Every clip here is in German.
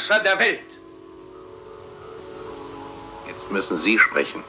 Herrscher der Welt. Jetzt müssen Sie sprechen.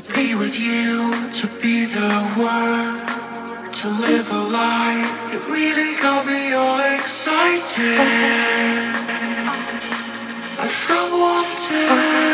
To be with you, to be the one, to live a life. It really got me all excited. I felt wanted.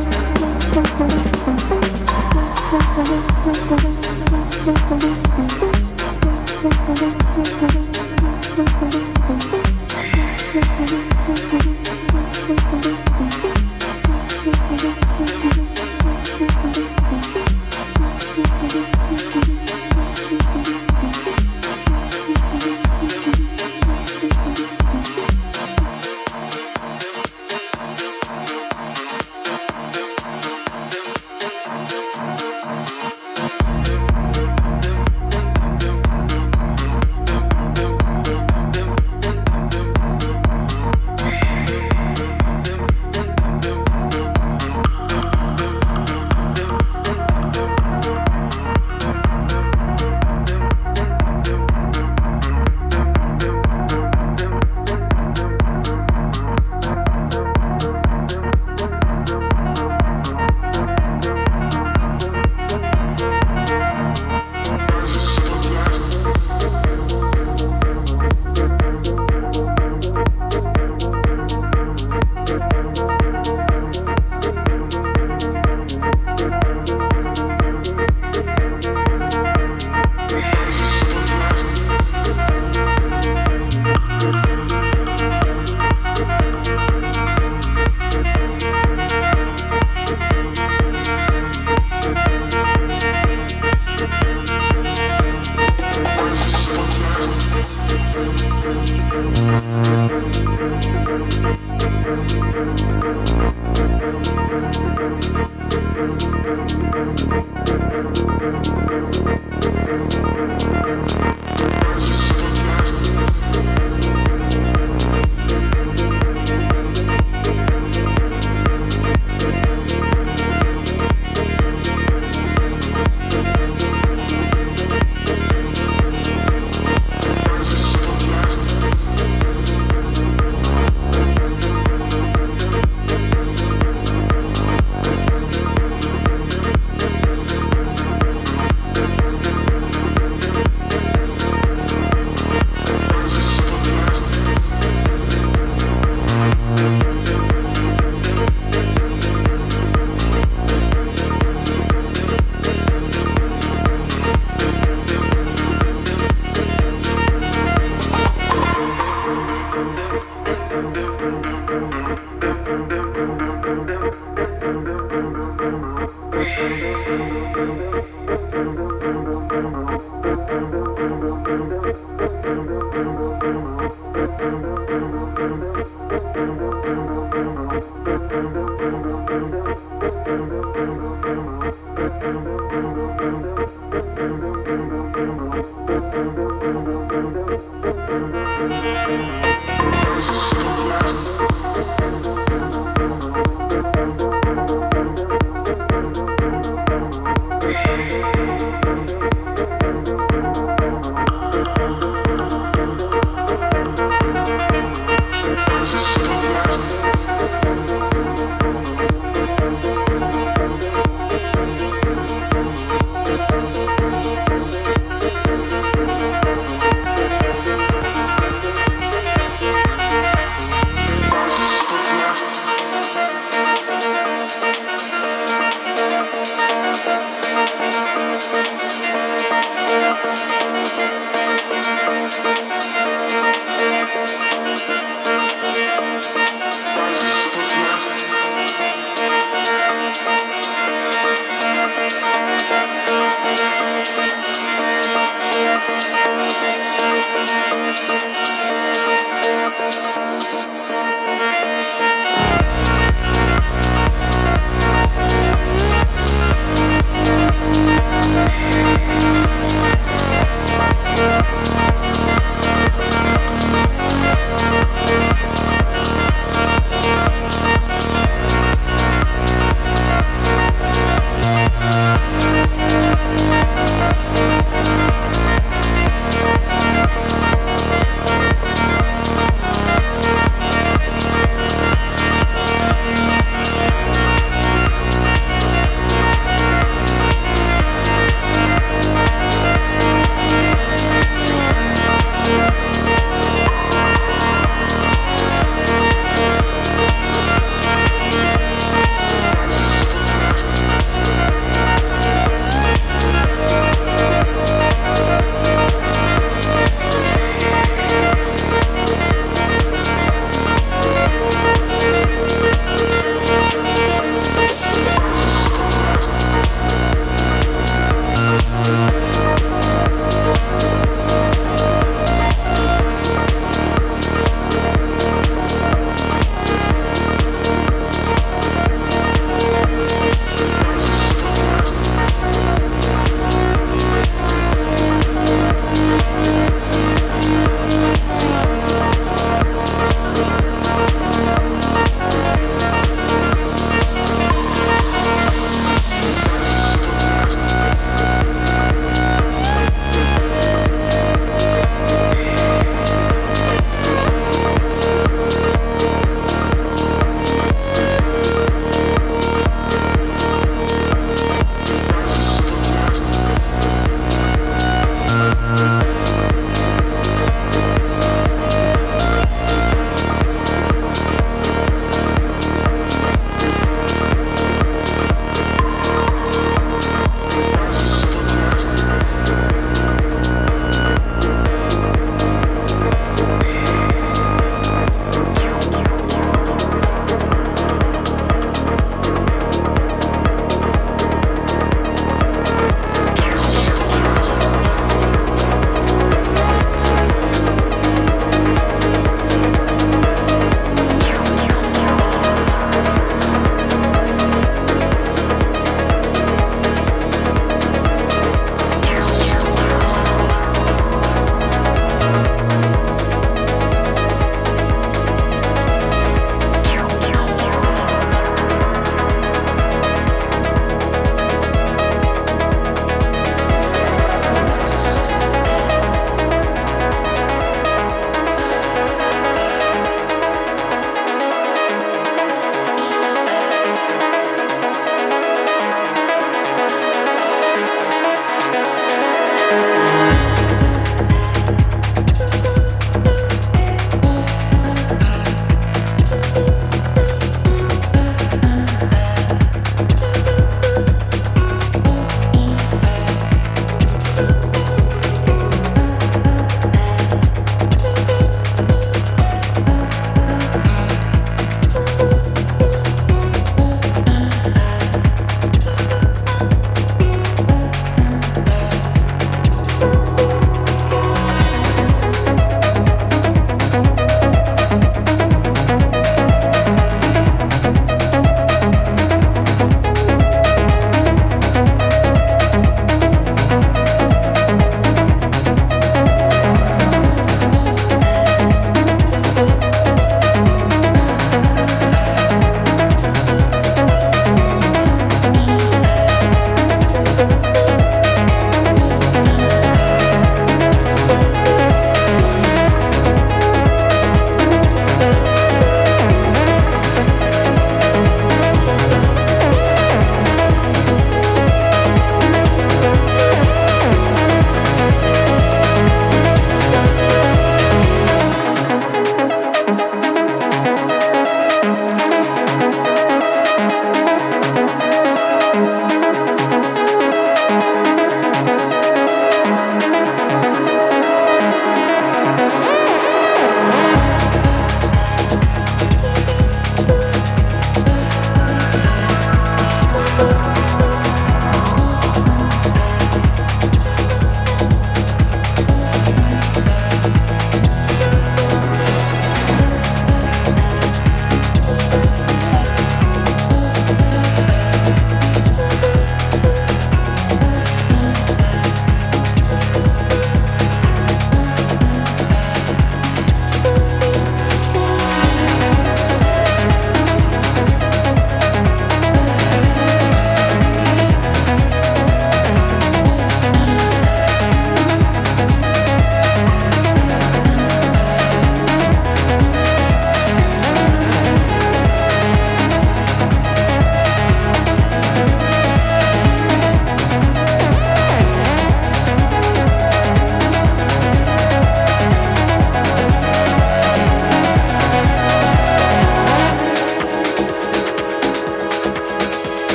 Thank you.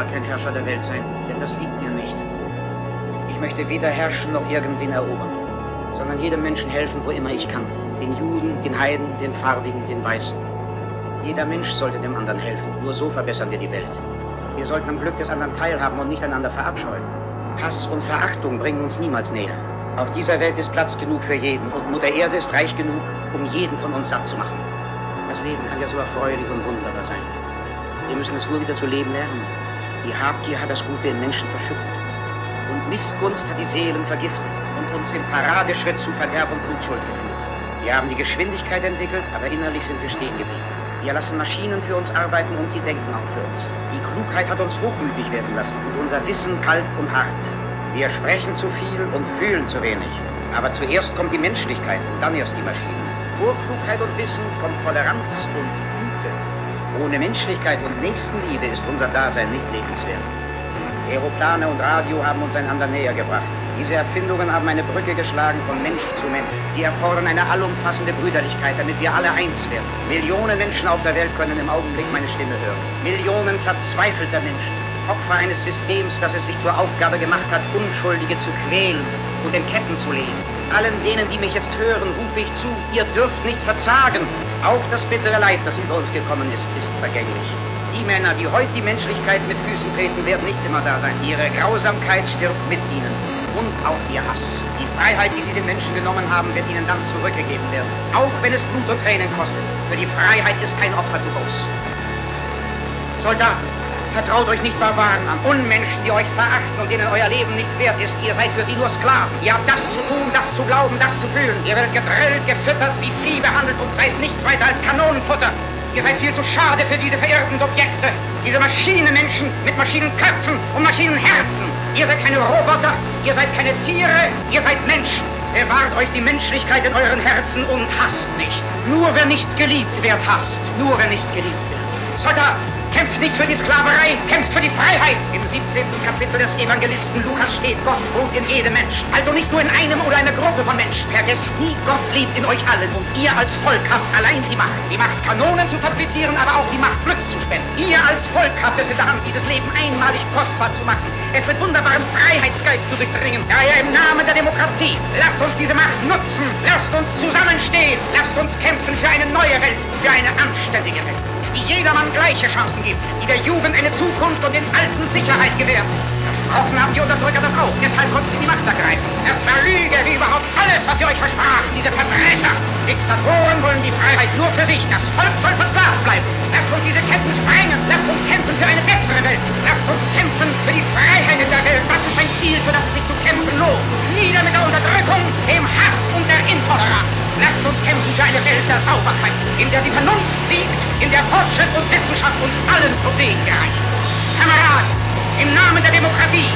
Mal kein Herrscher der Welt sein, denn das liegt mir nicht. Ich möchte weder herrschen noch irgendwen erobern, sondern jedem Menschen helfen, wo immer ich kann. Den Juden, den Heiden, den Farbigen, den Weißen. Jeder Mensch sollte dem anderen helfen. Nur so verbessern wir die Welt. Wir sollten am Glück des anderen teilhaben und nicht einander verabscheuen. Hass und Verachtung bringen uns niemals näher. Auf dieser Welt ist Platz genug für jeden und Mutter Erde ist reich genug, um jeden von uns satt zu machen. Das Leben kann ja so erfreulich und wunderbar sein. Wir müssen es nur wieder zu leben lernen. Die Habgier hat das Gute in Menschen verschüttet. Und Missgunst hat die Seelen vergiftet und uns im Paradeschritt zu Verderb und Blutschuld geführt. Wir haben die Geschwindigkeit entwickelt, aber innerlich sind wir stehen geblieben. Wir lassen Maschinen für uns arbeiten und sie denken auch für uns. Die Klugheit hat uns hochmütig werden lassen und unser Wissen kalt und hart. Wir sprechen zu viel und fühlen zu wenig. Aber zuerst kommt die Menschlichkeit und dann erst die Maschinen. Vor Klugheit und Wissen kommt Toleranz und. Ohne Menschlichkeit und Nächstenliebe ist unser Dasein nicht lebenswert. Aeroplane und Radio haben uns einander näher gebracht. Diese Erfindungen haben eine Brücke geschlagen von Mensch zu Mensch. Sie erfordern eine allumfassende Brüderlichkeit, damit wir alle eins werden. Millionen Menschen auf der Welt können im Augenblick meine Stimme hören. Millionen verzweifelter Menschen. Opfer eines Systems, das es sich zur Aufgabe gemacht hat, Unschuldige zu quälen und in Ketten zu legen. Allen denen, die mich jetzt hören, rufe ich zu, ihr dürft nicht verzagen. Auch das bittere Leid, das über uns gekommen ist, ist vergänglich. Die Männer, die heute die Menschlichkeit mit Füßen treten, werden nicht immer da sein. Ihre Grausamkeit stirbt mit ihnen. Und auch ihr Hass. Die Freiheit, die sie den Menschen genommen haben, wird ihnen dann zurückgegeben werden. Auch wenn es Blut und Tränen kostet. Für die Freiheit ist kein Opfer zu groß. Soldaten, vertraut euch nicht Barbaren an. Unmenschen, die euch verachten und denen euer Leben nichts wert ist. Ihr seid für sie nur Sklaven. Ihr habt das zu tun, das zu glauben, das zu fühlen. Ihr werdet gedrillt, gefüttert, wie Vieh behandelt und seid nichts weiter als Kanonenfutter. Ihr seid viel zu schade für diese verirrten Objekte. Diese Maschinenmenschen mit Maschinenköpfen und Maschinenherzen. Ihr seid keine Roboter, ihr seid keine Tiere, ihr seid Menschen. Bewahrt euch die Menschlichkeit in euren Herzen und hasst nicht. Nur wer nicht geliebt wird, hasst. Nur wer nicht geliebt wird. Soldat, kämpft nicht für die Sklaverei, kämpft für die Freiheit. Im 17. Kapitel des Evangelisten Lukas steht, Gott wohnt in jedem Mensch. Also nicht nur in einem oder einer Gruppe von Menschen. Vergesst nie, Gott lebt in euch allen und ihr als Volk habt allein die Macht. Die Macht, Kanonen zu fabrizieren, aber auch die Macht, Glück zu spenden. Ihr als Volk habt es in der Hand, dieses Leben einmalig kostbar zu machen. Es mit wunderbarem Freiheitsgeist zu durchdringen. Daher im Namen der Demokratie, lasst uns diese Macht nutzen. Lasst uns zusammenstehen. Lasst uns kämpfen für eine neue Welt, für eine anständige Welt die jedermann gleiche Chancen gibt, die der Jugend eine Zukunft und den Alten Sicherheit gewährt. Versprochen haben die Unterdrücker das auch, deshalb konnten sie die Macht ergreifen. Es war Lüge, wie überhaupt alles, was sie euch versprachen, diese Verbrecher. Diktatoren wollen die Freiheit nur für sich, das Volk soll versklavt bleiben. Lasst uns diese Ketten sprengen, lasst uns kämpfen für eine bessere Welt. Lasst uns kämpfen für die Freiheit in der Welt, das ist ein Ziel, für das sich zu kämpfen lohnt. Nieder mit der Unterdrückung, dem Hass und der Intoleranz. Lasst uns kämpfen für eine Welt der Sauberkeit, in der die Vernunft siegt, in der Fortschritt und Wissenschaft uns allen zu Segen gereicht. Kameraden, im Namen der Demokratie,